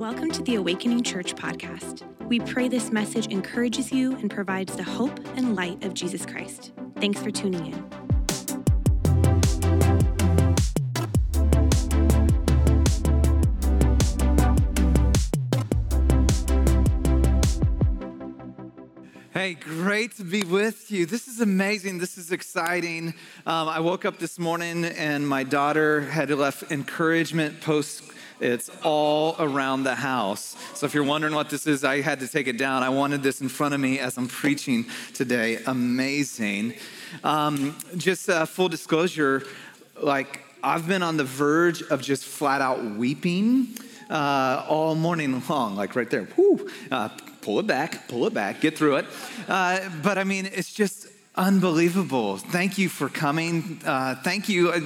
Welcome to the Awakening Church podcast. We pray this message encourages you and provides the hope and light of Jesus Christ. Thanks for tuning in. Hey, great to be with you. This is amazing. This is exciting. Um, I woke up this morning and my daughter had left encouragement posts it's all around the house. So if you're wondering what this is, I had to take it down. I wanted this in front of me as I'm preaching today. Amazing. Um, just uh, full disclosure, like I've been on the verge of just flat out weeping uh, all morning long, like right there. Whew, uh, pull it back, pull it back, get through it. Uh, but I mean, it's just unbelievable. Thank you for coming. Uh, thank you uh,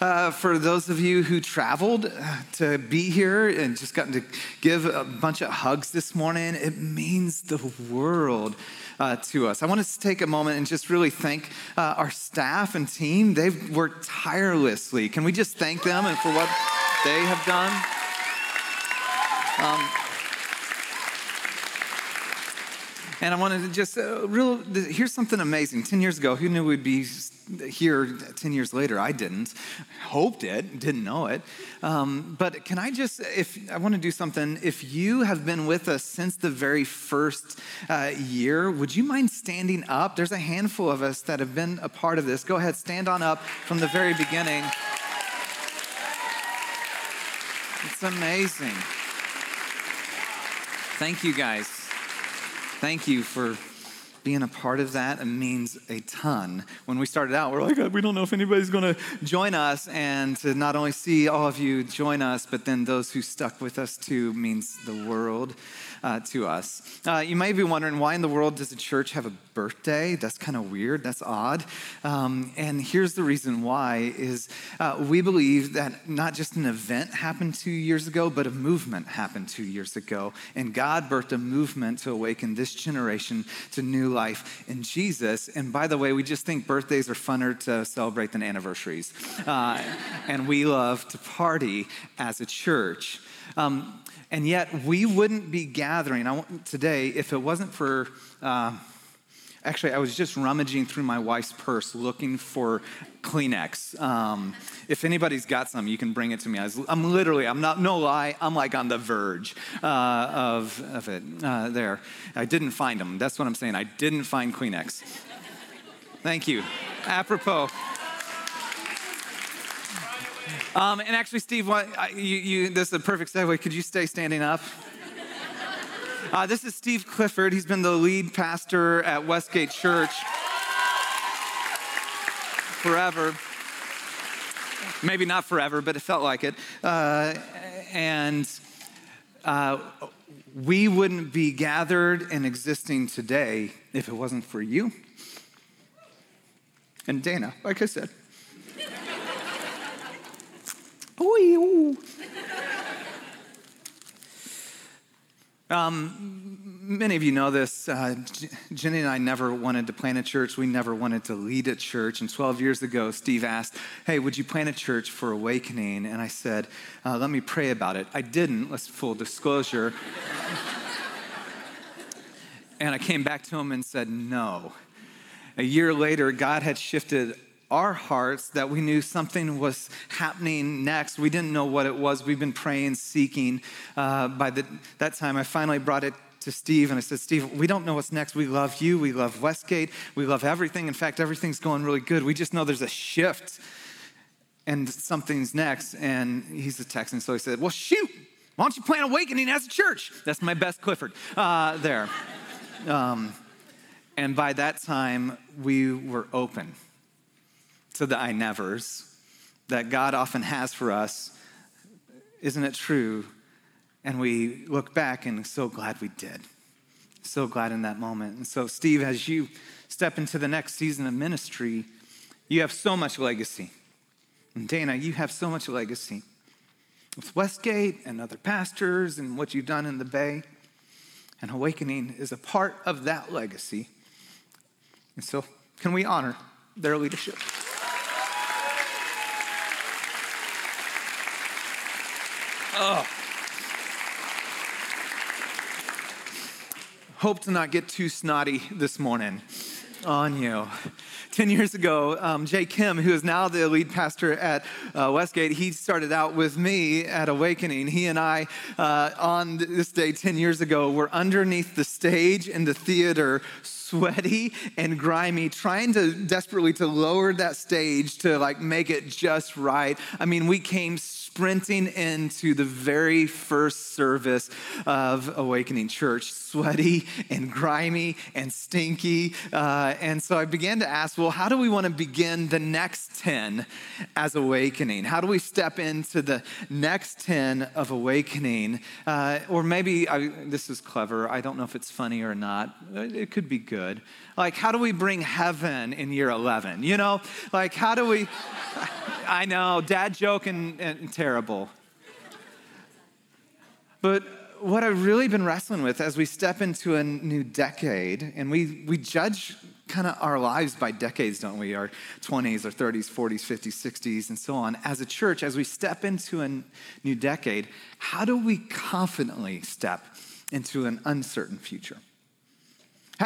uh, for those of you who traveled uh, to be here and just gotten to give a bunch of hugs this morning. It means the world. Uh, to us. I want to take a moment and just really thank uh, our staff and team. They've worked tirelessly. Can we just thank them and for what they have done? Um, And I wanted to just, uh, real, here's something amazing. 10 years ago, who knew we'd be here 10 years later? I didn't. Hoped it, didn't know it. Um, but can I just, if I want to do something, if you have been with us since the very first uh, year, would you mind standing up? There's a handful of us that have been a part of this. Go ahead, stand on up from the very beginning. It's amazing. Thank you guys. Thank you for being a part of that. Means a ton. When we started out, we're like, we don't know if anybody's going to join us. And to not only see all of you join us, but then those who stuck with us too means the world uh, to us. Uh, you might be wondering, why in the world does a church have a birthday? That's kind of weird. That's odd. Um, and here's the reason why is uh, we believe that not just an event happened two years ago, but a movement happened two years ago. And God birthed a movement to awaken this generation to new life in Jesus. And by the way, we just think birthdays are funner to celebrate than anniversaries. Uh, and we love to party as a church. Um, and yet, we wouldn't be gathering today if it wasn't for. Uh, actually, I was just rummaging through my wife's purse looking for Kleenex. Um, if anybody's got some, you can bring it to me. I am literally, I'm not, no lie, I'm like on the verge uh, of, of it uh, there. I didn't find them. That's what I'm saying. I didn't find Kleenex. Thank you. Apropos. Um, and actually, Steve, what, you, you, this is a perfect segue. Could you stay standing up? Uh, this is Steve Clifford. He's been the lead pastor at Westgate Church forever. Maybe not forever, but it felt like it. Uh, and uh, we wouldn't be gathered and existing today if it wasn't for you and Dana, like I said. Um, many of you know this. Uh, Jenny and I never wanted to plant a church. We never wanted to lead a church. And 12 years ago, Steve asked, Hey, would you plant a church for awakening? And I said, uh, Let me pray about it. I didn't, let's full disclosure. and I came back to him and said, No. A year later, God had shifted our hearts that we knew something was happening next. We didn't know what it was. We've been praying, seeking. Uh, by the, that time, I finally brought it to Steve and I said, Steve, we don't know what's next. We love you. We love Westgate. We love everything. In fact, everything's going really good. We just know there's a shift and something's next. And he's a Texan, so he said, Well, shoot, why don't you plan Awakening as a church? That's my best Clifford uh, there. Um, and by that time, we were open to the I nevers that God often has for us. Isn't it true? And we look back and so glad we did. So glad in that moment. And so, Steve, as you step into the next season of ministry, you have so much legacy. And Dana, you have so much legacy with Westgate and other pastors and what you've done in the Bay. And Awakening is a part of that legacy. And so, can we honor their leadership? Oh. hope to not get too snotty this morning on you. 10 years ago, um, Jay Kim, who is now the lead pastor at uh, Westgate, he started out with me at Awakening. He and I, uh, on this day 10 years ago, were underneath the stage in the theater, sweaty and grimy, trying to desperately to lower that stage to like make it just right. I mean, we came sprinting into the very first service of Awakening Church, sweaty and grimy and stinky. Uh, and so I began to ask, well, how do we want to begin the next 10 as Awakening? How do we step into the next 10 of Awakening? Uh, or maybe I, this is clever. I don't know if it's funny or not. It could be good. Like, how do we bring heaven in year 11? You know, like, how do we? I know, dad joke and, and terrible. But what I've really been wrestling with as we step into a new decade, and we, we judge kind of our lives by decades, don't we? Our 20s, our 30s, 40s, 50s, 60s, and so on. As a church, as we step into a new decade, how do we confidently step into an uncertain future?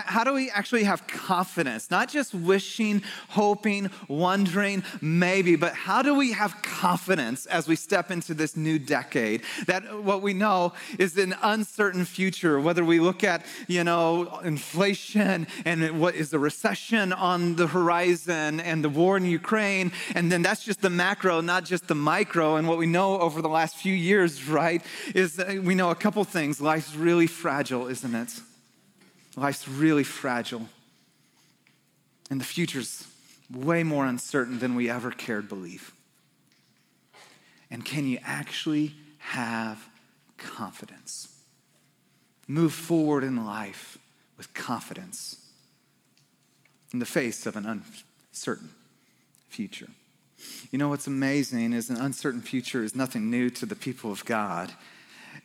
How do we actually have confidence? Not just wishing, hoping, wondering, maybe, but how do we have confidence as we step into this new decade? That what we know is an uncertain future, whether we look at, you know, inflation and what is the recession on the horizon and the war in Ukraine, and then that's just the macro, not just the micro. And what we know over the last few years, right, is we know a couple things. Life's really fragile, isn't it? Life's really fragile. And the future's way more uncertain than we ever cared to believe. And can you actually have confidence? Move forward in life with confidence in the face of an uncertain future. You know what's amazing is an uncertain future is nothing new to the people of God.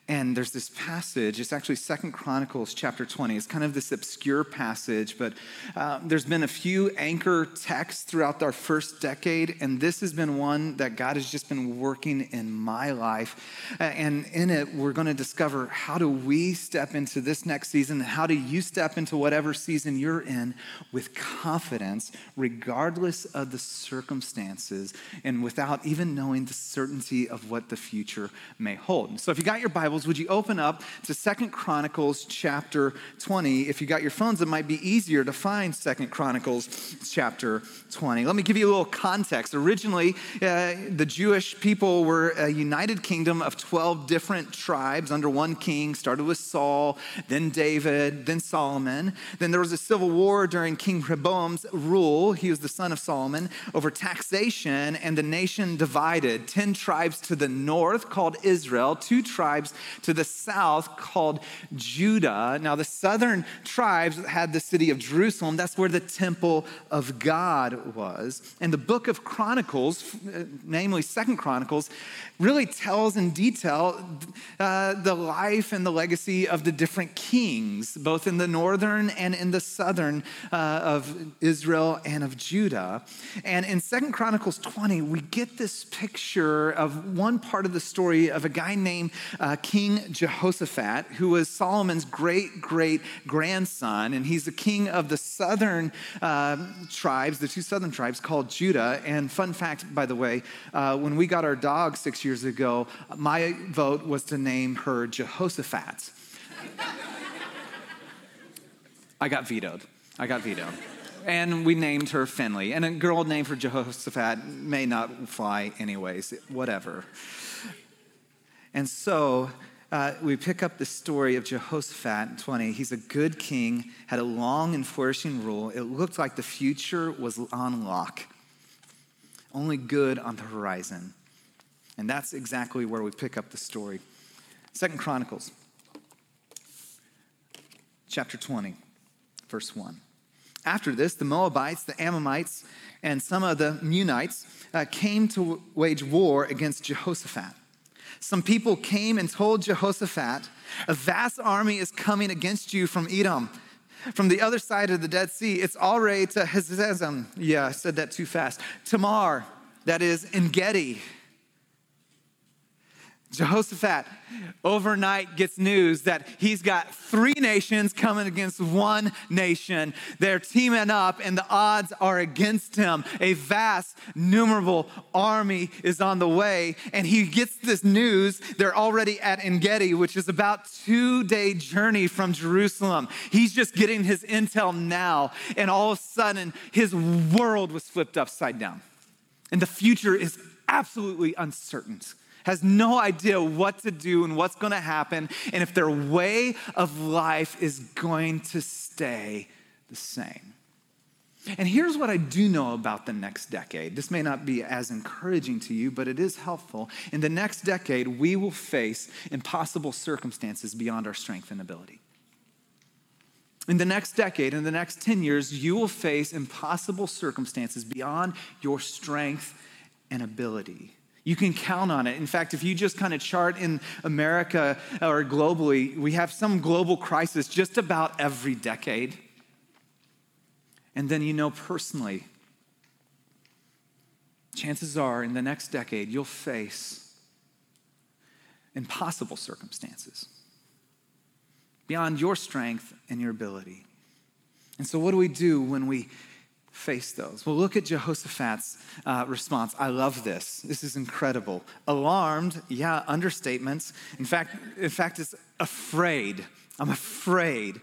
And there's this passage, it's actually Second Chronicles chapter 20. It's kind of this obscure passage, but uh, there's been a few anchor texts throughout our first decade, and this has been one that God has just been working in my life. And in it, we're going to discover how do we step into this next season, and how do you step into whatever season you're in with confidence, regardless of the circumstances, and without even knowing the certainty of what the future may hold. So if you got your Bible, Bibles, would you open up to Second Chronicles chapter 20? If you got your phones, it might be easier to find Second Chronicles chapter 20. Let me give you a little context. Originally, uh, the Jewish people were a united kingdom of 12 different tribes under one king, started with Saul, then David, then Solomon. Then there was a civil war during King Rehoboam's rule. He was the son of Solomon over taxation, and the nation divided. 10 tribes to the north called Israel, two tribes to the south called Judah. Now, the southern tribes had the city of Jerusalem. That's where the temple of God was. And the book of Chronicles, namely Second Chronicles, really tells in detail uh, the life and the legacy of the different kings, both in the northern and in the southern uh, of Israel and of Judah. And in Second Chronicles 20, we get this picture of one part of the story of a guy named uh, King Jehoshaphat, who was Solomon's great great grandson. And he's the king of the southern uh, tribes, the two southern tribes called Judah. And fun fact, by the way, uh, when we got our dog six years ago, my vote was to name her Jehoshaphat. I got vetoed. I got vetoed. And we named her Finley. And a girl named for Jehoshaphat may not fly, anyways, whatever. And so uh, we pick up the story of Jehoshaphat 20. He's a good king, had a long and flourishing rule. It looked like the future was on lock, only good on the horizon. And that's exactly where we pick up the story. Second Chronicles, chapter 20, verse 1. After this, the Moabites, the Ammonites, and some of the Meunites uh, came to wage war against Jehoshaphat. Some people came and told Jehoshaphat, A vast army is coming against you from Edom, from the other side of the Dead Sea. It's already to Hazezim. Yeah, I said that too fast. Tamar, that is, En Gedi Jehoshaphat overnight gets news that he's got three nations coming against one nation. They're teaming up, and the odds are against him. A vast, numerable army is on the way, and he gets this news. They're already at En Gedi, which is about two day journey from Jerusalem. He's just getting his intel now, and all of a sudden, his world was flipped upside down, and the future is absolutely uncertain has no idea what to do and what's going to happen, and if their way of life is going to stay the same. And here's what I do know about the next decade. This may not be as encouraging to you, but it is helpful. In the next decade, we will face impossible circumstances beyond our strength and ability. In the next decade, in the next 10 years, you will face impossible circumstances beyond your strength and ability. You can count on it. In fact, if you just kind of chart in America or globally, we have some global crisis just about every decade. And then you know personally, chances are in the next decade, you'll face impossible circumstances beyond your strength and your ability. And so, what do we do when we face those? Well, look at Jehoshaphat's uh, response. I love this. This is incredible. Alarmed, yeah, understatements. In fact, in fact, it's afraid. I'm afraid.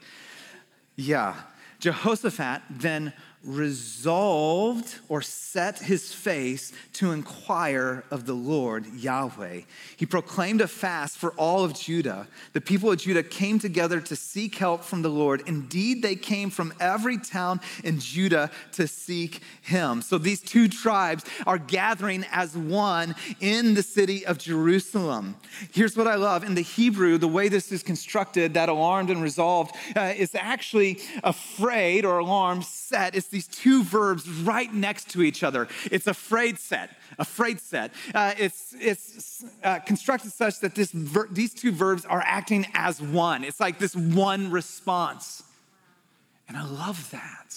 Yeah. Jehoshaphat then resolved or set his face to inquire of the Lord Yahweh. He proclaimed a fast for all of Judah. The people of Judah came together to seek help from the Lord. Indeed, they came from every town in Judah to seek him. So these two tribes are gathering as one in the city of Jerusalem. Here's what I love in the Hebrew, the way this is constructed, that alarmed and resolved, uh, is actually afraid or alarmed, set. It's these two verbs right next to each other. It's afraid set, afraid set. Uh, it's it's uh, constructed such that this ver- these two verbs are acting as one. It's like this one response. And I love that.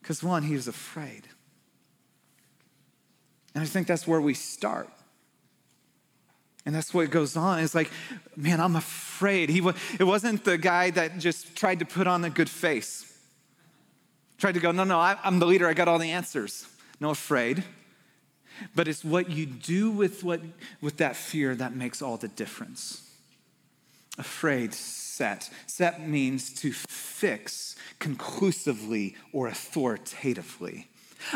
Because one, he was afraid. And I think that's where we start. And that's what goes on. It's like, man, I'm afraid. He, it wasn't the guy that just tried to put on a good face tried to go, no, no, I, I'm the leader, I got all the answers. No, afraid. But it's what you do with, what, with that fear that makes all the difference. Afraid, set. Set means to fix conclusively or authoritatively.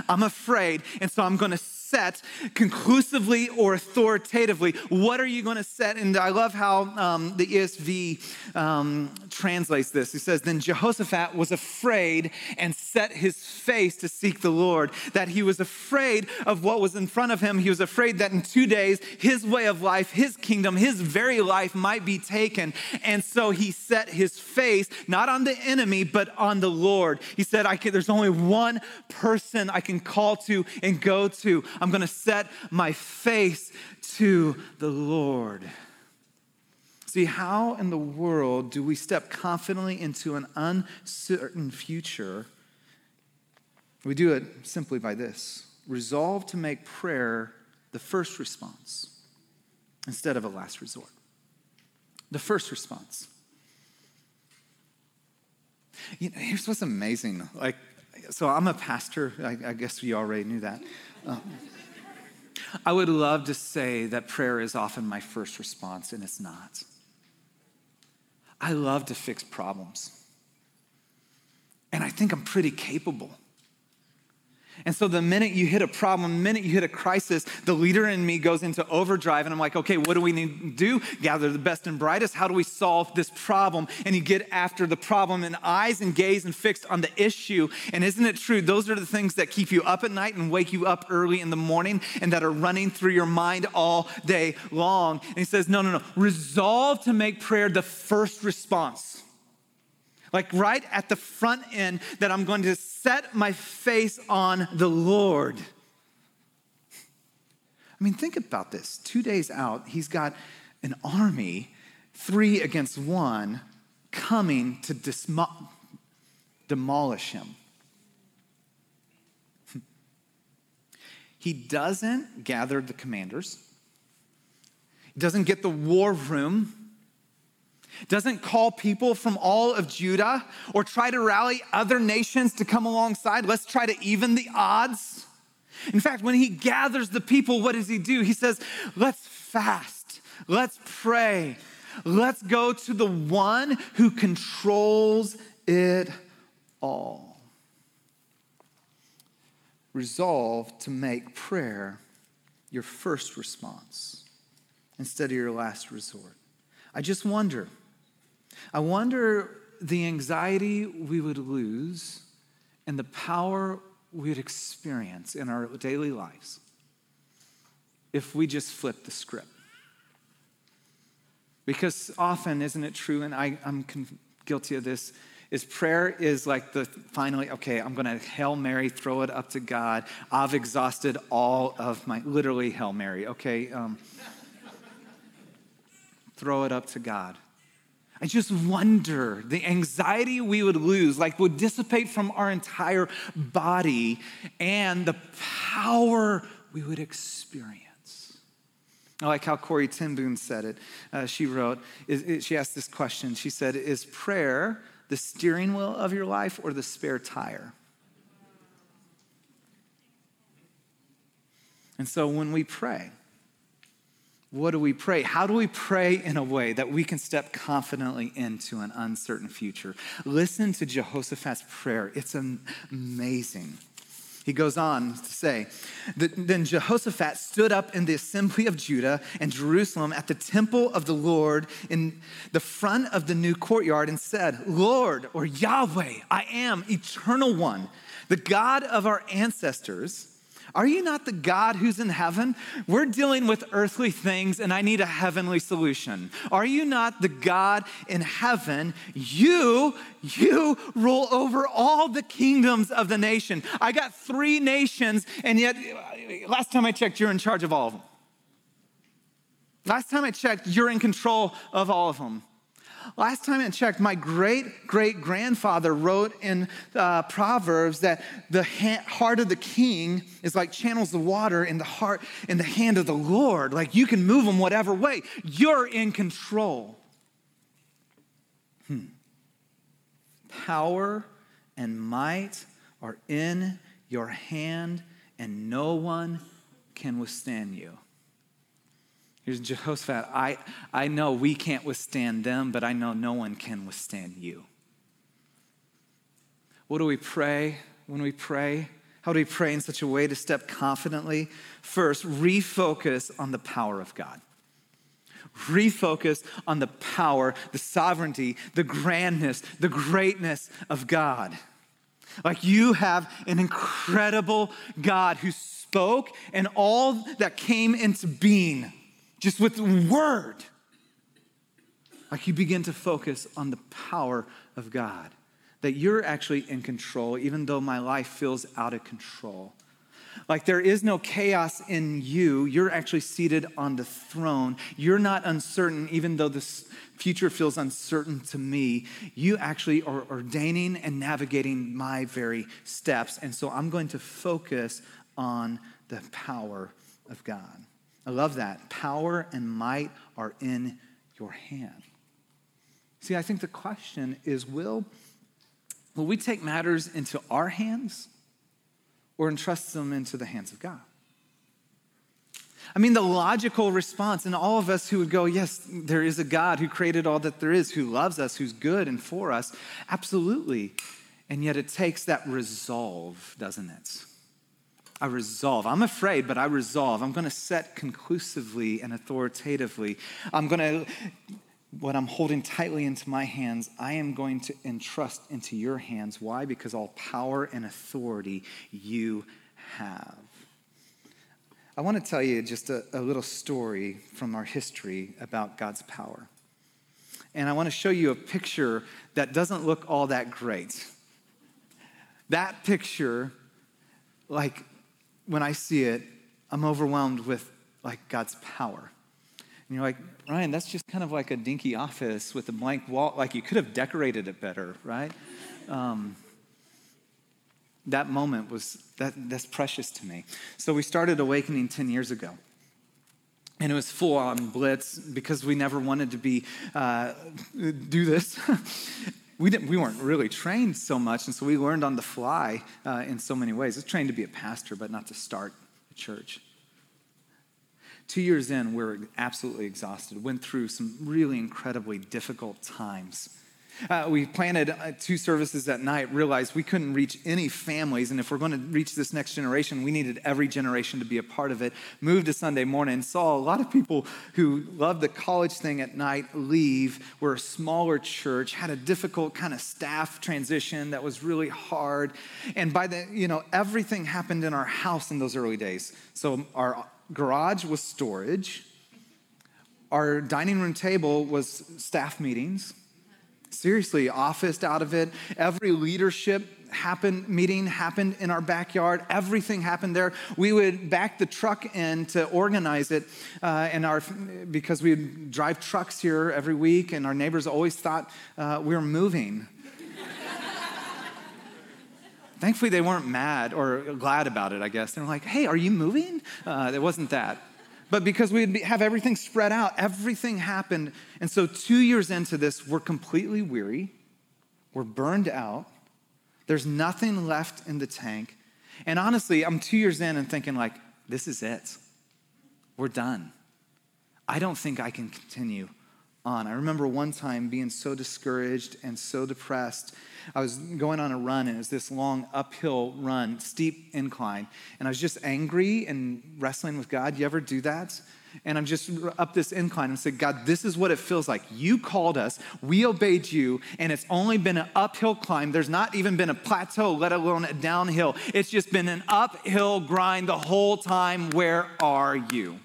I'm afraid, and so I'm going to set conclusively or authoritatively. What are you going to set? And I love how um, the ESV um, translates this. He says, Then Jehoshaphat was afraid and set his face to seek the Lord. That he was afraid of what was in front of him. He was afraid that in two days, his way of life, his kingdom, his very life might be taken. And so he set his face not on the enemy, but on the Lord. He said, I can, There's only one person I can call to and go to. I'm going to set my face to the Lord. See, how in the world do we step confidently into an uncertain future? We do it simply by this resolve to make prayer the first response instead of a last resort. The first response. You know, here's what's amazing. Like, so I'm a pastor. I, I guess you already knew that. I would love to say that prayer is often my first response, and it's not. I love to fix problems. And I think I'm pretty capable. And so the minute you hit a problem, the minute you hit a crisis, the leader in me goes into overdrive and I'm like, okay, what do we need to do? Gather the best and brightest. How do we solve this problem? And you get after the problem and eyes and gaze and fixed on the issue. And isn't it true? Those are the things that keep you up at night and wake you up early in the morning and that are running through your mind all day long. And he says, no, no, no. Resolve to make prayer the first response. Like right at the front end, that I'm going to set my face on the Lord. I mean, think about this. Two days out, he's got an army, three against one, coming to dismo- demolish him. He doesn't gather the commanders. He doesn't get the war room, doesn't call people from all of Judah or try to rally other nations to come alongside. Let's try to even the odds. In fact, when he gathers the people, what does he do? He says, Let's fast, let's pray, let's go to the one who controls it all. Resolve to make prayer your first response instead of your last resort. I just wonder, I wonder the anxiety we would lose and the power we would experience in our daily lives if we just flip the script. Because often, isn't it true, and I, am guilty of this, is prayer is like the finally, okay, I'm gonna Hail Mary, throw it up to God. I've exhausted all of my, literally Hail Mary, okay? Um, throw it up to God. I just wonder the anxiety we would lose, like would dissipate from our entire body, and the power we would experience. I like how Corrie ten Boom said it. Uh, she wrote, is, is, she asked this question. She said, Is prayer the steering wheel of your life or the spare tire? And so when we pray, what do we pray? How do we pray in a way that we can step confidently into an uncertain future? Listen to Jehoshaphat's prayer. It's amazing. He goes on to say, that Then Jehoshaphat stood up in the assembly of Judah and Jerusalem at the temple of the Lord in the front of the new courtyard and said, Lord, or Yahweh, I am eternal one, the God of our ancestors are you not the God who's in heaven? We're dealing with earthly things and I need a heavenly solution. Are you not the God in heaven? You, you rule over all the kingdoms of the nation. I got three nations, and yet, last time I checked, you're in charge of all of them. Last time I checked, you're in control of all of them. Last time I checked, my great great grandfather wrote in uh, Proverbs that the ha- heart of the king is like channels of water in the heart, in the hand of the Lord. Like you can move them whatever way. You're in control. Hmm. Power and might are in your hand, and no one can withstand you. Here's Jehoshaphat. I, I know we can't withstand them, but I know no one can withstand you. What do we pray when we pray? How do we pray in such a way to step confidently? First, refocus on the power of God. Refocus on the power, the sovereignty, the grandness, the greatness of God. Like you have an incredible God who spoke and all that came into being just with the word. Like you begin to focus on the power of God, that you're actually in control, even though my life feels out of control. Like there is no chaos in you. You're actually seated on the throne. You're not uncertain, even though this future feels uncertain to me. You actually are ordaining and navigating my very steps. And so I'm going to focus on the power of God. I love that. Power and might are in your hand. See, I think the question is will, will we take matters into our hands or entrust them into the hands of God? I mean, the logical response, and all of us who would go, Yes, there is a God who created all that there is, who loves us, who's good and for us, absolutely. And yet it takes that resolve, doesn't it? I resolve. I'm afraid, but I resolve. I'm going to set conclusively and authoritatively. I'm going to, what I'm holding tightly into my hands, I am going to entrust into your hands. Why? Because all power and authority you have. I want to tell you just a, a little story from our history about God's power. And I want to show you a picture that doesn't look all that great. That picture, like when I see it, I'm overwhelmed with like God's power. And you're like, Ryan, that's just kind of like a dinky office with a blank wall. Like you could have decorated it better, right? Um, that moment was that that's precious to me. So we started awakening 10 years ago. and it was full on blitz because we never wanted to be uh, do this we didn't we weren't really trained so much and so we learned on the fly uh, in so many ways. It's trained to be a pastor but not to start a church. Two years in we we're absolutely exhausted. Went through some really incredibly difficult times uh, we planted uh, two services at night, realized we couldn't reach any families, and if we're going to reach this next generation, we needed every generation to be a part of it. Moved to Sunday morning saw a lot of people who loved the college thing at night leave. We're a smaller church, had a difficult kind of staff transition that was really hard. And by the, you know, everything happened in our house in those early days. So our garage was storage, our dining room table was staff meetings seriously officed out of it. Every leadership happened meeting happened in our backyard. Everything happened there. We would back the truck in to organize it, uh, and our because we would drive trucks here every week, and our neighbors always thought uh, we were moving. Thankfully, they weren't mad or glad about it, I guess. They were like, hey, are you moving? Uh, it wasn't that. But because we would have everything spread out, everything happened. And so, two years into this, we're completely weary. We're burned out. There's nothing left in the tank. And honestly, I'm two years in and thinking, like, this is it. We're done. I don't think I can continue on. I remember one time being so discouraged and so depressed. I was going on a run, and it was this long uphill run, steep incline. And I was just angry and wrestling with God. You ever do that? And I'm just up this incline and said, God, this is what it feels like. You called us, we obeyed you, and it's only been an uphill climb. There's not even been a plateau, let alone a downhill. It's just been an uphill grind the whole time. Where are you?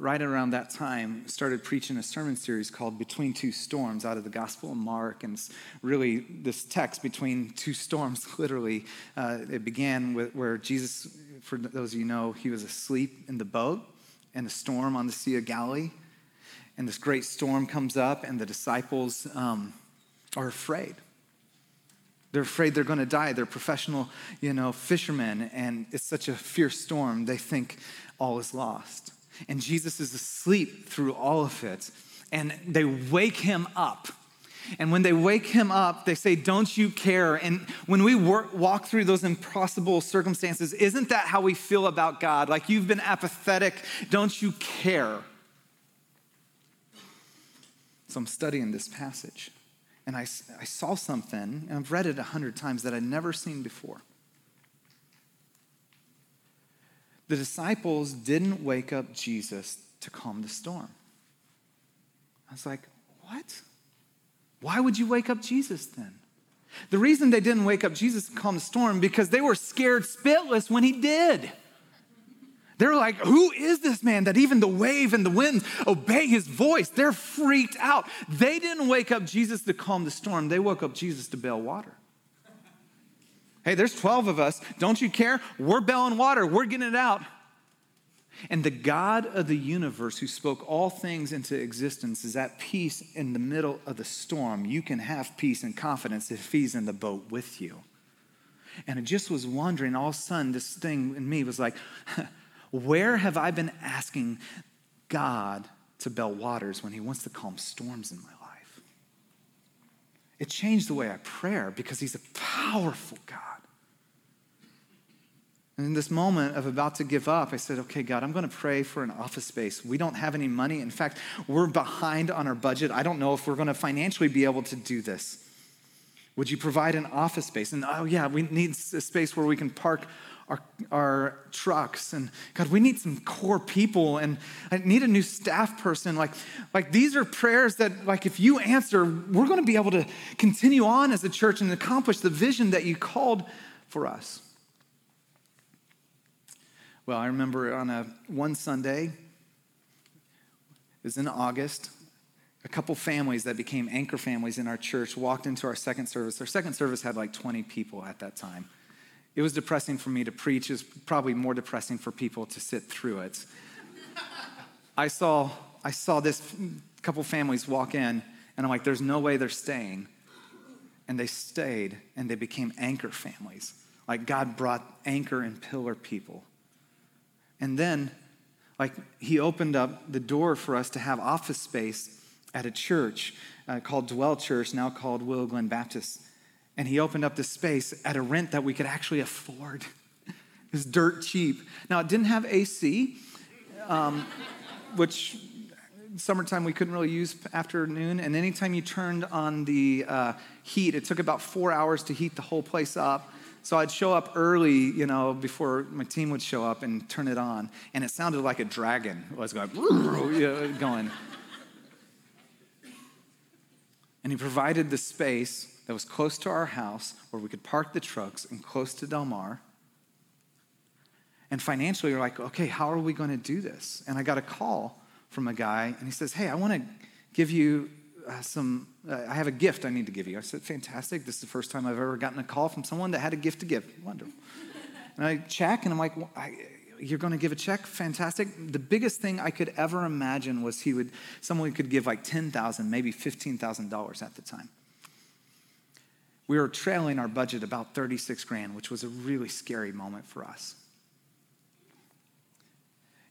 Right around that time, started preaching a sermon series called Between Two Storms out of the Gospel of Mark. And really, this text, Between Two Storms, literally, uh, it began with where Jesus, for those of you know, he was asleep in the boat in a storm on the Sea of Galilee. And this great storm comes up, and the disciples um, are afraid. They're afraid they're going to die. They're professional, you know, fishermen, and it's such a fierce storm, they think all is lost and Jesus is asleep through all of it. And they wake him up. And when they wake him up, they say, Don't you care? And when we work, walk through those impossible circumstances, isn't that how we feel about God? Like you've been apathetic, don't you care? So I'm studying this passage, and I, I saw something, and I've read it a hundred times that I'd never seen before. The disciples didn't wake up Jesus to calm the storm. I was like, what? Why would you wake up Jesus then? The reason they didn't wake up Jesus to calm the storm because they were scared spitless when he did. They're like, who is this man that even the wave and the winds obey his voice? They're freaked out. They didn't wake up Jesus to calm the storm, they woke up Jesus to bail water. Hey, there's 12 of us. Don't you care? We're bailing water, we're getting it out. And the God of the universe, who spoke all things into existence, is at peace in the middle of the storm. You can have peace and confidence if He's in the boat with you. And I just was wondering, all of a sudden, this thing in me was like, where have I been asking God to bail waters when He wants to calm storms in my life? It changed the way I pray because He's a powerful God. And in this moment of about to give up, I said, okay, God, I'm going to pray for an office space. We don't have any money. In fact, we're behind on our budget. I don't know if we're going to financially be able to do this. Would you provide an office space? And oh, yeah, we need a space where we can park our, our trucks. And God, we need some core people. And I need a new staff person. Like, like these are prayers that, like, if you answer, we're going to be able to continue on as a church and accomplish the vision that you called for us. Well, I remember on a one Sunday, it was in August, a couple families that became anchor families in our church walked into our second service. Our second service had like 20 people at that time. It was depressing for me to preach. It was probably more depressing for people to sit through it. I saw, I saw this couple families walk in, and I'm like, there's no way they're staying. And they stayed, and they became anchor families. Like God brought anchor and pillar people. And then Like, he opened up the door for us to have office space at a church uh, called Dwell Church, now called Willow Glen Baptist. And he opened up this space at a rent that we could actually afford. it was dirt cheap. Now, it didn't have AC, um, which summertime we couldn't really use afternoon. And anytime you turned on the uh, heat, it took about four hours to heat the whole place up. So I'd show up early, you know, before my team would show up and turn it on. And it sounded like a dragon was going, going. And he provided the space that was close to our house where we could park the trucks and close to Del Mar. And financially, we're like, okay, how are we going to do this? And I got a call from a guy, and he says, hey, I want to give you some, uh, I have a gift I need to give you. I said, fantastic. This is the first time I've ever gotten a call from someone that had a gift to give. Wonderful. and I check, and I'm like, well, I, you're going to give a check fantastic the biggest thing i could ever imagine was he would someone could give like 10000 maybe $15000 at the time we were trailing our budget about 36 grand which was a really scary moment for us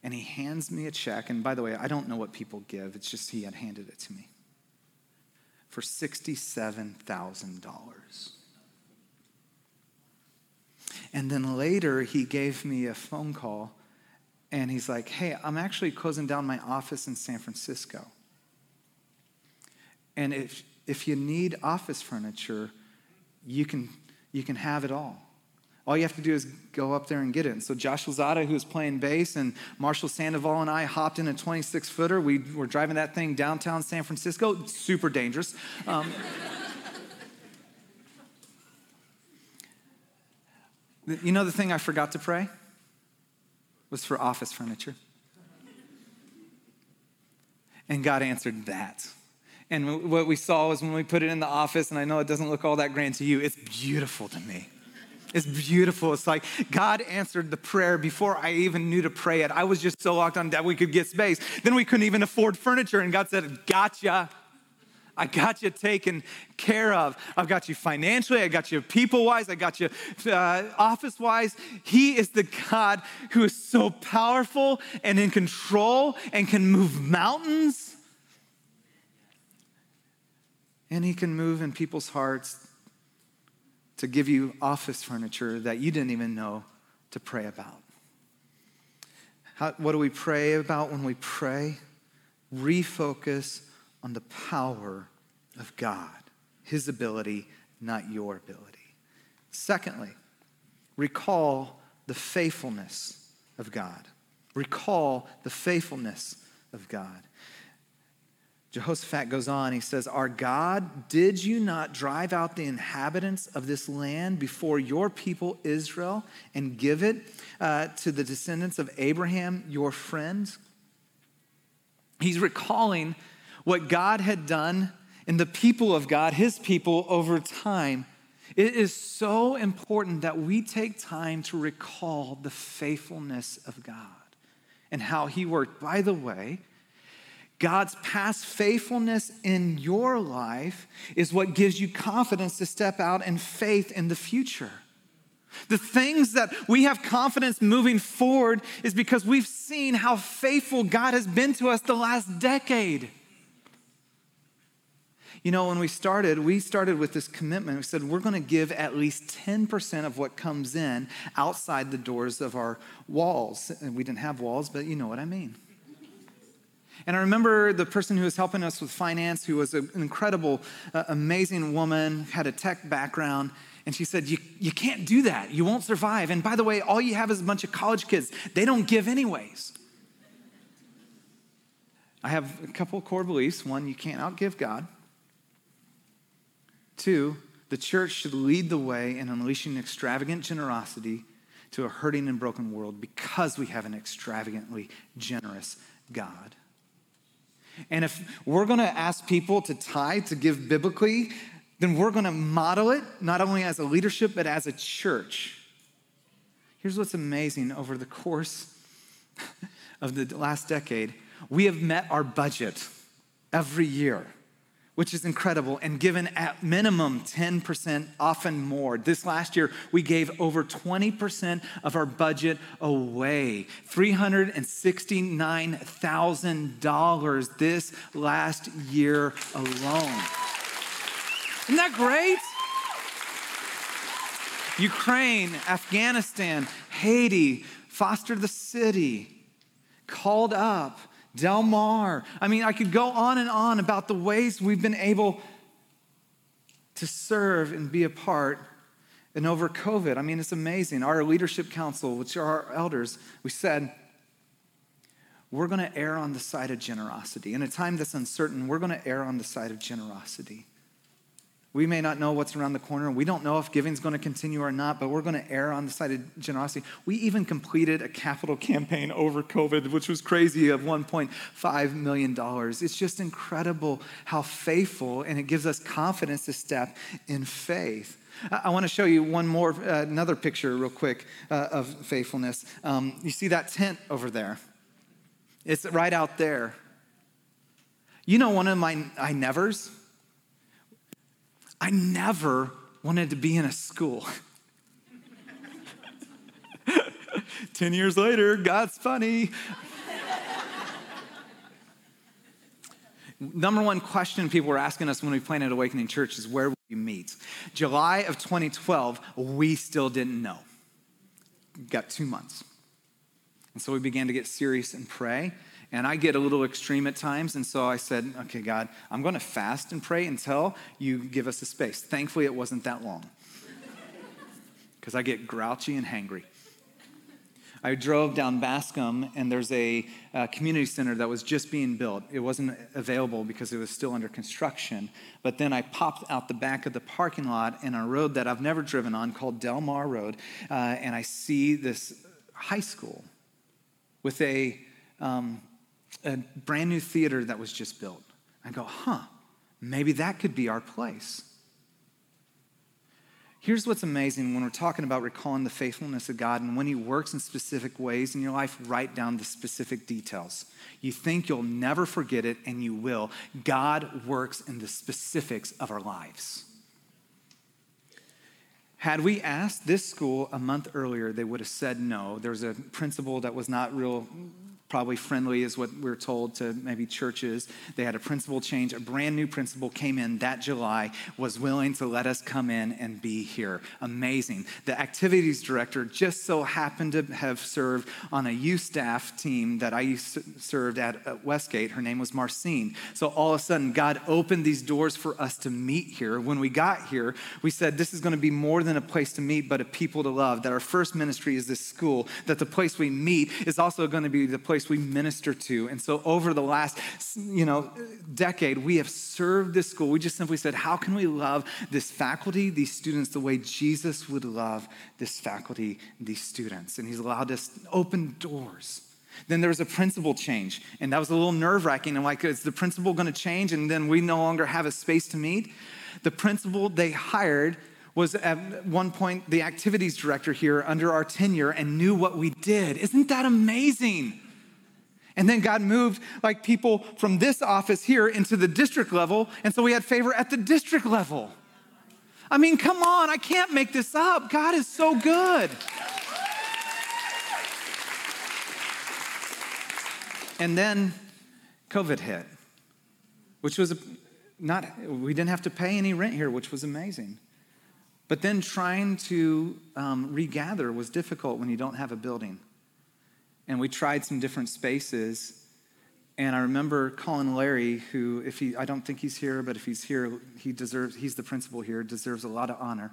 and he hands me a check and by the way i don't know what people give it's just he had handed it to me for $67000 and then later, he gave me a phone call and he's like, Hey, I'm actually closing down my office in San Francisco. And if, if you need office furniture, you can, you can have it all. All you have to do is go up there and get it. So Josh Lazada, who was playing bass, and Marshall Sandoval and I hopped in a 26 footer. We were driving that thing downtown San Francisco, super dangerous. Um, You know the thing I forgot to pray? Was for office furniture. And God answered that. And what we saw was when we put it in the office, and I know it doesn't look all that grand to you, it's beautiful to me. It's beautiful. It's like God answered the prayer before I even knew to pray it. I was just so locked on that we could get space. Then we couldn't even afford furniture, and God said, Gotcha. I got you taken care of. I've got you financially, I got you people wise, I got you uh, office wise. He is the God who is so powerful and in control and can move mountains. And He can move in people's hearts to give you office furniture that you didn't even know to pray about. How, what do we pray about when we pray? Refocus on the power of God, His ability, not your ability. Secondly, recall the faithfulness of God. Recall the faithfulness of God. Jehoshaphat goes on, he says, Our God, did you not drive out the inhabitants of this land before your people Israel and give it uh, to the descendants of Abraham, your friend? He's recalling what God had done in the people of God, his people, over time. It is so important that we take time to recall the faithfulness of God and how he worked. By the way, God's past faithfulness in your life is what gives you confidence to step out in faith in the future. The things that we have confidence moving forward is because we've seen how faithful God has been to us the last decade. You know, when we started, we started with this commitment. We said we're going to give at least 10% of what comes in outside the doors of our walls. And we didn't have walls, but you know what I mean. And I remember the person who was helping us with finance, who was an incredible, uh, amazing woman, had a tech background. And she said, you, you can't do that. You won't survive. And by the way, all you have is a bunch of college kids. They don't give, anyways. I have a couple core beliefs. One, you can't outgive God. Two, the church should lead the way in unleashing extravagant generosity to a hurting and broken world because we have an extravagantly generous God. And if we're going to ask people to tithe, to give biblically, then we're going to model it not only as a leadership, but as a church. Here's what's amazing over the course of the last decade we have met our budget every year which is incredible, and given at minimum 10%, often more. This last year, we gave over 20% of our budget away $369,000 this last year alone. Isn't that great? Ukraine, Afghanistan, Haiti, Foster the City, Called Up, Del Mar. I mean, I could go on and on about the ways we've been able to serve and be a part and over COVID. I mean, it's amazing. Our leadership council, which are our elders, we said, we're going to err on the side of generosity. In a time that's uncertain, we're going to err on the side of generosity. We may not know what's around the corner. We don't know if giving is going to continue or not, but we're going to err on the side of generosity. We even completed a capital campaign over COVID, which was crazy, of $1.5 million. It's just incredible how faithful, and it gives us confidence to step in faith. I want to show you one more, uh, another picture, real quick, uh, of faithfulness. Um, you see that tent over there? It's right out there. You know, one of my I nevers I never wanted to be in a school. 10 years later, God's funny. Number one question people were asking us when we planted Awakening Church is where will we meet? July of 2012, we still didn't know. Got two months. And so we began to get serious and pray. And I get a little extreme at times. And so I said, okay, God, I'm going to fast and pray until you give us a space. Thankfully, it wasn't that long because I get grouchy and hangry. I drove down Bascom, and there's a, a, community center that was just being built. It wasn't available because it was still under construction. But then I popped out the back of the parking lot in a road that I've never driven on called Del Mar Road, uh, and I see this high school with a um, a brand new theater that was just built. I go, huh, maybe that could be our place. Here's what's amazing when we're talking about recalling the faithfulness of God and when He works in specific ways in your life, write down the specific details. You think you'll never forget it, and you will. God works in the specifics of our lives. Had we asked this school a month earlier, they would have said no. There was a principal that was not real probably friendly is what we're told to maybe churches. They had a principal change. A brand new principal came in that July, was willing to let us come in and be here. Amazing. The activities director just so happened to have served on a youth staff team that I served at Westgate. Her name was Marcine. So all of a sudden, God opened these doors for us to meet here. When we got here, we said this is going to be more than a place to meet, but a people to love. That our first ministry is this school, that the place we meet is also going to be the place place we minister to. And so over the last, you know, decade, we have served this school. We just simply said, how can we love this faculty, these students, the way Jesus would love this faculty, these students? And he's allowed us open doors. Then there was a principal change, and that was a little nerve wracking. I'm like, is the principal going to change? And then we no longer have a space to meet. The principal they hired was at one point the activities director here under our tenure and knew what we did. Isn't that amazing? And then God moved like people from this office here into the district level. And so we had favor at the district level. I mean, come on, I can't make this up. God is so good. And then COVID hit, which was not, we didn't have to pay any rent here, which was amazing. But then trying to um, regather was difficult when you don't have a building and we tried some different spaces. And I remember calling Larry, who, if he, I don't think he's here, but if he's here, he deserves, he's the principal here, deserves a lot of honor.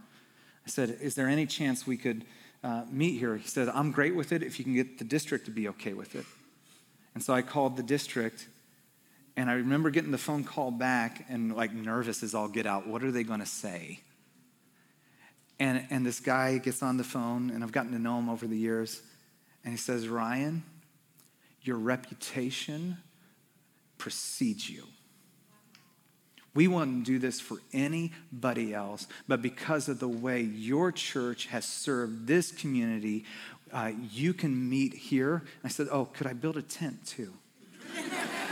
I said, Is there any chance we could uh, meet here? He said, I'm great with it if you can get the district to be okay with it. And so I called the district, and I remember getting the phone call back and like nervous as all get out. What are they going to say? And, and this guy gets on the phone, and I've gotten to know him over the years. And he says, Ryan, your reputation precedes you. We wouldn't do this for anybody else, but because of the way your church has served this community, uh, you can meet here. I said, Oh, could I build a tent too?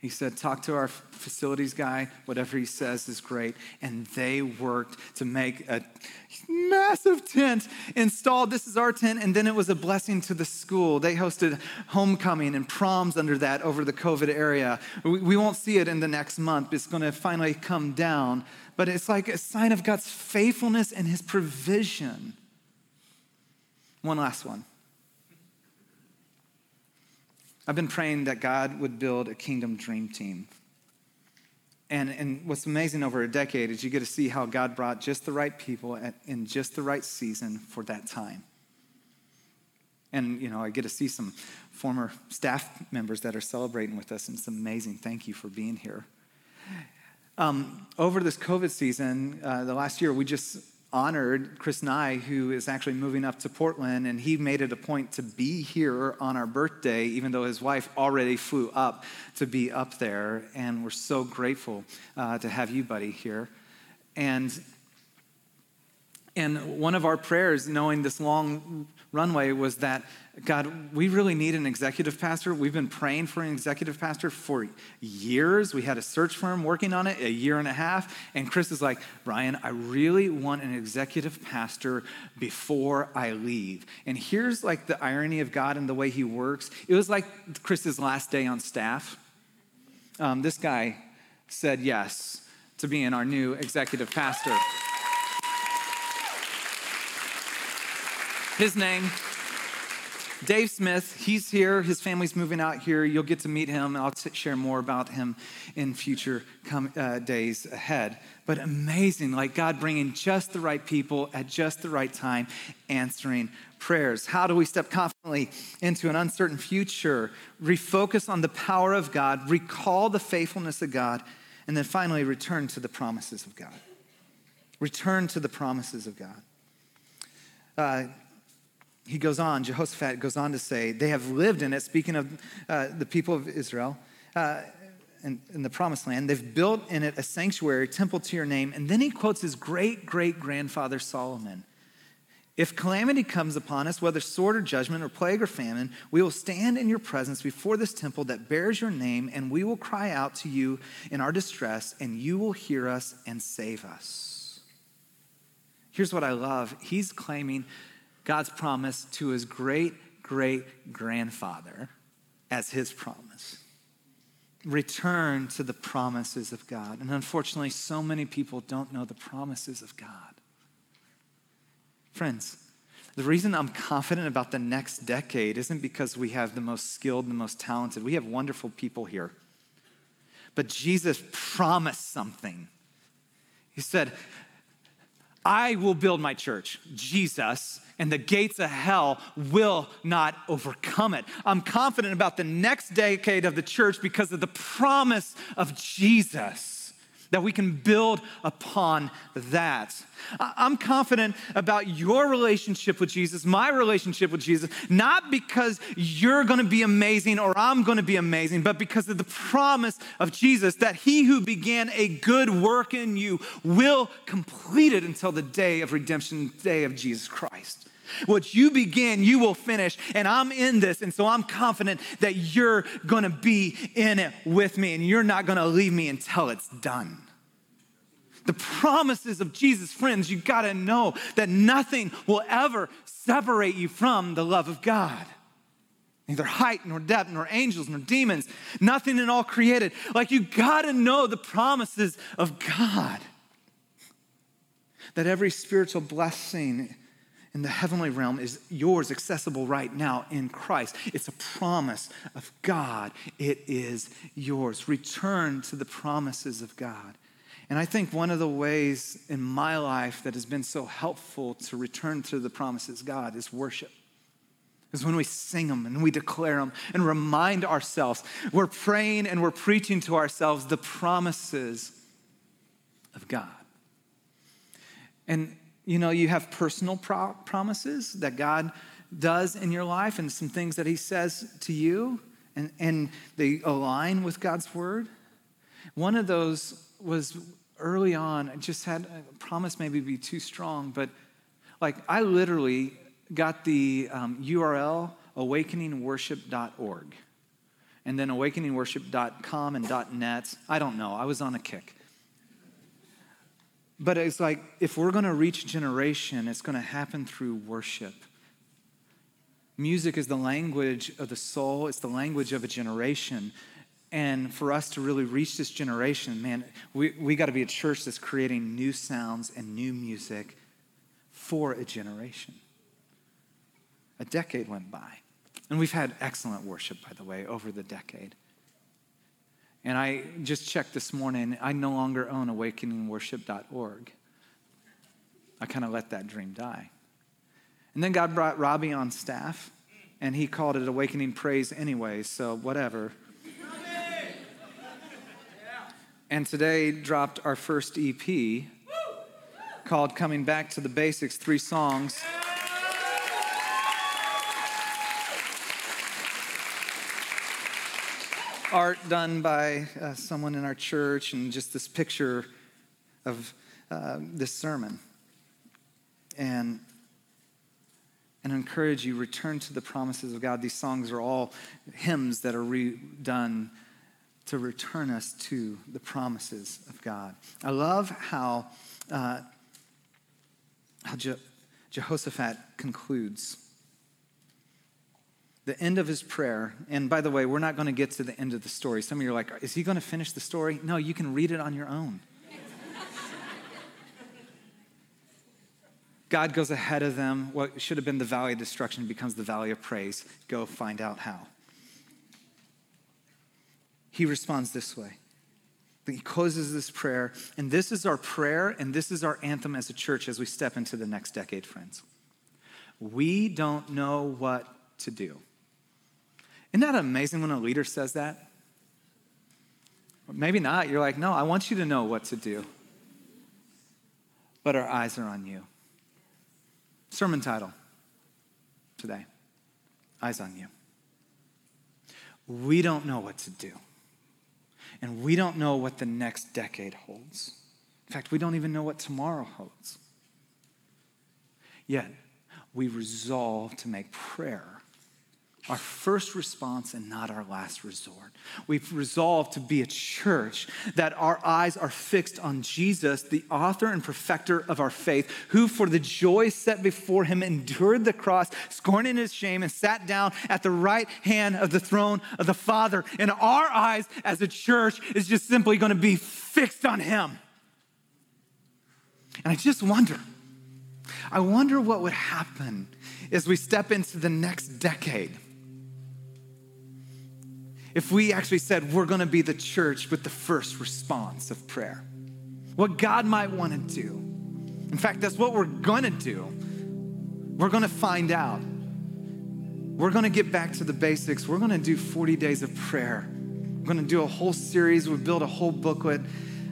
He said, Talk to our facilities guy. Whatever he says is great. And they worked to make a massive tent installed. This is our tent. And then it was a blessing to the school. They hosted homecoming and proms under that over the COVID area. We won't see it in the next month. It's going to finally come down. But it's like a sign of God's faithfulness and his provision. One last one. I've been praying that God would build a kingdom dream team. And, and what's amazing over a decade is you get to see how God brought just the right people at, in just the right season for that time. And, you know, I get to see some former staff members that are celebrating with us, and it's amazing. Thank you for being here. Um, over this COVID season, uh, the last year, we just honored Chris Nye, who is actually moving up to Portland, and he made it a point to be here on our birthday, even though his wife already flew up to be up there. And we're so grateful uh, to have you, buddy, here. And and one of our prayers, knowing this long runway, was that God, we really need an executive pastor. We've been praying for an executive pastor for years. We had a search firm working on it a year and a half. And Chris is like, Ryan, I really want an executive pastor before I leave. And here's like the irony of God and the way he works. It was like Chris's last day on staff. Um, this guy said yes to being our new executive pastor. His name Dave Smith, he's here. His family's moving out here. You'll get to meet him. I'll share more about him in future com- uh, days ahead. But amazing, like God bringing just the right people at just the right time, answering prayers. How do we step confidently into an uncertain future? Refocus on the power of God, recall the faithfulness of God, and then finally return to the promises of God. Return to the promises of God. Uh, he goes on, Jehoshaphat goes on to say, they have lived in it, speaking of uh, the people of Israel. Uh, in, in, the promised land. They've built in it a sanctuary, temple to your name. And then he quotes his great great grandfather Solomon. If calamity comes upon us, whether sword or judgment or plague or famine, we will stand in your presence before this temple that bears your name, and we will cry out to you in our distress, and you will hear us and save us. Here's what I love He's claiming God's promise to his great great grandfather as his promise. Return to the promises of God. And unfortunately, so many people don't know the promises of God. Friends, the reason I'm confident about the next decade isn't because we have the most skilled the most talented. We have wonderful people here. But Jesus promised something. He said, I will build my church, Jesus, and the gates of hell will not overcome it. I'm confident about the next decade of the church because of the promise of Jesus that we can build upon that. I'm confident about your relationship with Jesus, my relationship with Jesus, not because you're gonna be amazing or I'm gonna be amazing, but because of the promise of Jesus that he who began a good work in you will complete it until the day of redemption, day of Jesus Christ. What you begin, you will finish. And I'm in this. And so I'm confident that you're going to be in it with me and you're not going to leave me until it's done. The promises of Jesus, friends, you got to know that nothing will ever separate you from the love of God. Neither height, nor depth, nor angels, nor demons, nothing in all created. Like you got to know the promises of God. That every spiritual blessing in the heavenly realm is yours, accessible right now in Christ. It's a promise of God. It is yours. Return to the promises of God. And I think one of the ways in my life that has been so helpful to return to the promises of God is worship. Is when we sing them and we declare them and remind ourselves. We're praying and we're preaching to ourselves the promises of God. And you know, you have personal pro- promises that God does in your life and some things that He says to you, and, and they align with God's word. One of those was early on, I just had a promise maybe be too strong, but like I literally got the um, URL awakeningworship.org. and then awakeningworship.com and .net. I don't know. I was on a kick. But it's like if we're going to reach generation, it's going to happen through worship. Music is the language of the soul, it's the language of a generation. And for us to really reach this generation, man, we, we got to be a church that's creating new sounds and new music for a generation. A decade went by. And we've had excellent worship, by the way, over the decade. And I just checked this morning, I no longer own awakeningworship.org. I kind of let that dream die. And then God brought Robbie on staff, and he called it Awakening Praise anyway, so whatever. And today dropped our first EP called Coming Back to the Basics, three songs. Art done by uh, someone in our church and just this picture of uh, this sermon. And and encourage you return to the promises of God. These songs are all hymns that are redone to return us to the promises of God. I love how uh, how Je- Jehoshaphat concludes the end of his prayer, and by the way, we're not going to get to the end of the story. Some of you are like, is he going to finish the story? No, you can read it on your own. God goes ahead of them. What should have been the valley of destruction becomes the valley of praise. Go find out how. He responds this way. He closes this prayer, and this is our prayer, and this is our anthem as a church as we step into the next decade, friends. We don't know what to do. Isn't that amazing when a leader says that? maybe not. You're like, no, I want you to know what to do. But our eyes are on you. Sermon title today Eyes on You. We don't know what to do. And we don't know what the next decade holds. In fact, we don't even know what tomorrow holds. Yet, we resolve to make prayer our first response and not our last resort. We've resolved to be a church that our eyes are fixed on Jesus, the author and perfecter of our faith, who for the joy set before him endured the cross, scorning his shame, and sat down at the right hand of the throne of the Father. And our eyes as a church is just simply going to be fixed on him. And I just wonder, I wonder what would happen as we step into the next decade if we actually said we're going to be the church with the first response of prayer. What God might want to do. In fact, that's what we're going to do. We're going to find out. We're going to get back to the basics. We're going to do 40 days of prayer. We're going to do a whole series. We build a whole booklet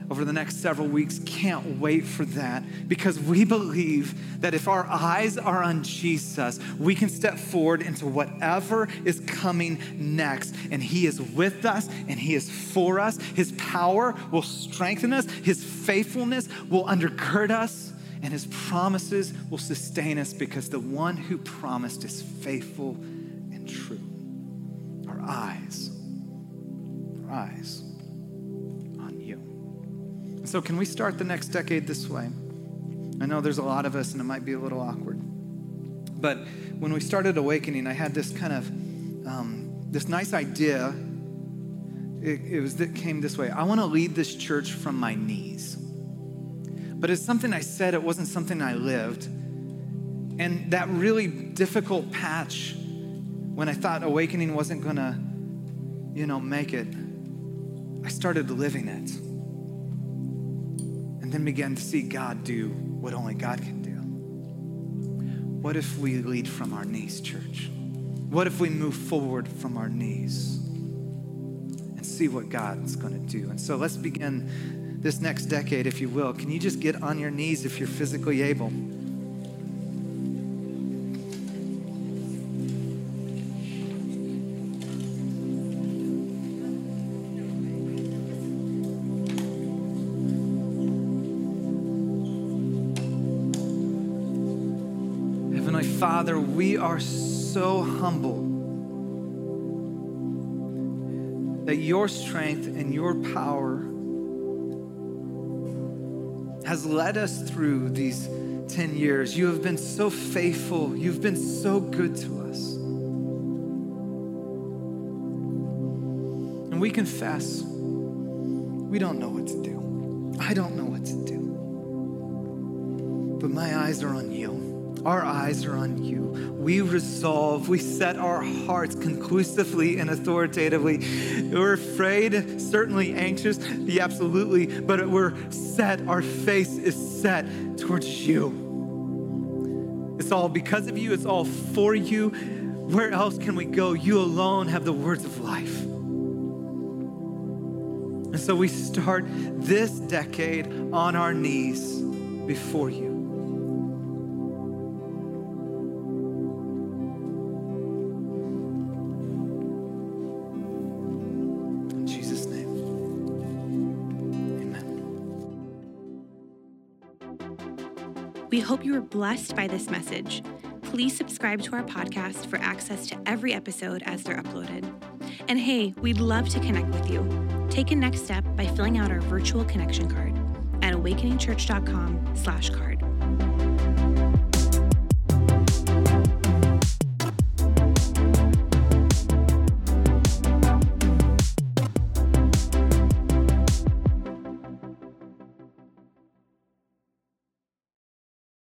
over the next several weeks. Can't wait for that because we believe that if our eyes are on Jesus, we can step forward into whatever is coming next. And He is with us and He is for us. His power will strengthen us, His faithfulness will undergird us, and His promises will sustain us because the one who promised is faithful and true. Our eyes, our eyes so, can we start the next decade this way? I know there's a lot of us and it might be a little awkward. But when we started Awakening, I had this kind of um, this nice idea. It, it was that came this way. I want to lead this church from my knees. But it's something I said, it wasn't something I lived. And that really difficult patch when I thought awakening wasn't gonna, you know, make it, I started living it and then begin to see God do what only God can do. What if we lead from our knees, church? What if we move forward from our knees and see what God's going to do? And so let's begin this next decade, if you will. Can you just get on your knees if you're physically able? We are so humble that your strength and your power has led us through these 10 years. You have been so faithful. You've been so good to us. And we confess we don't know what to do. I don't know what to do. But my eyes are on you. Our eyes are on you. We resolve, we set our hearts conclusively and authoritatively. We're afraid, certainly anxious, yeah, absolutely, but we're set, our face is set towards you. It's all because of you, it's all for you. Where else can we go? You alone have the words of life. And so we start this decade on our knees before you. We hope you were blessed by this message. Please subscribe to our podcast for access to every episode as they're uploaded. And hey, we'd love to connect with you. Take a next step by filling out our virtual connection card at awakeningchurch.com/card.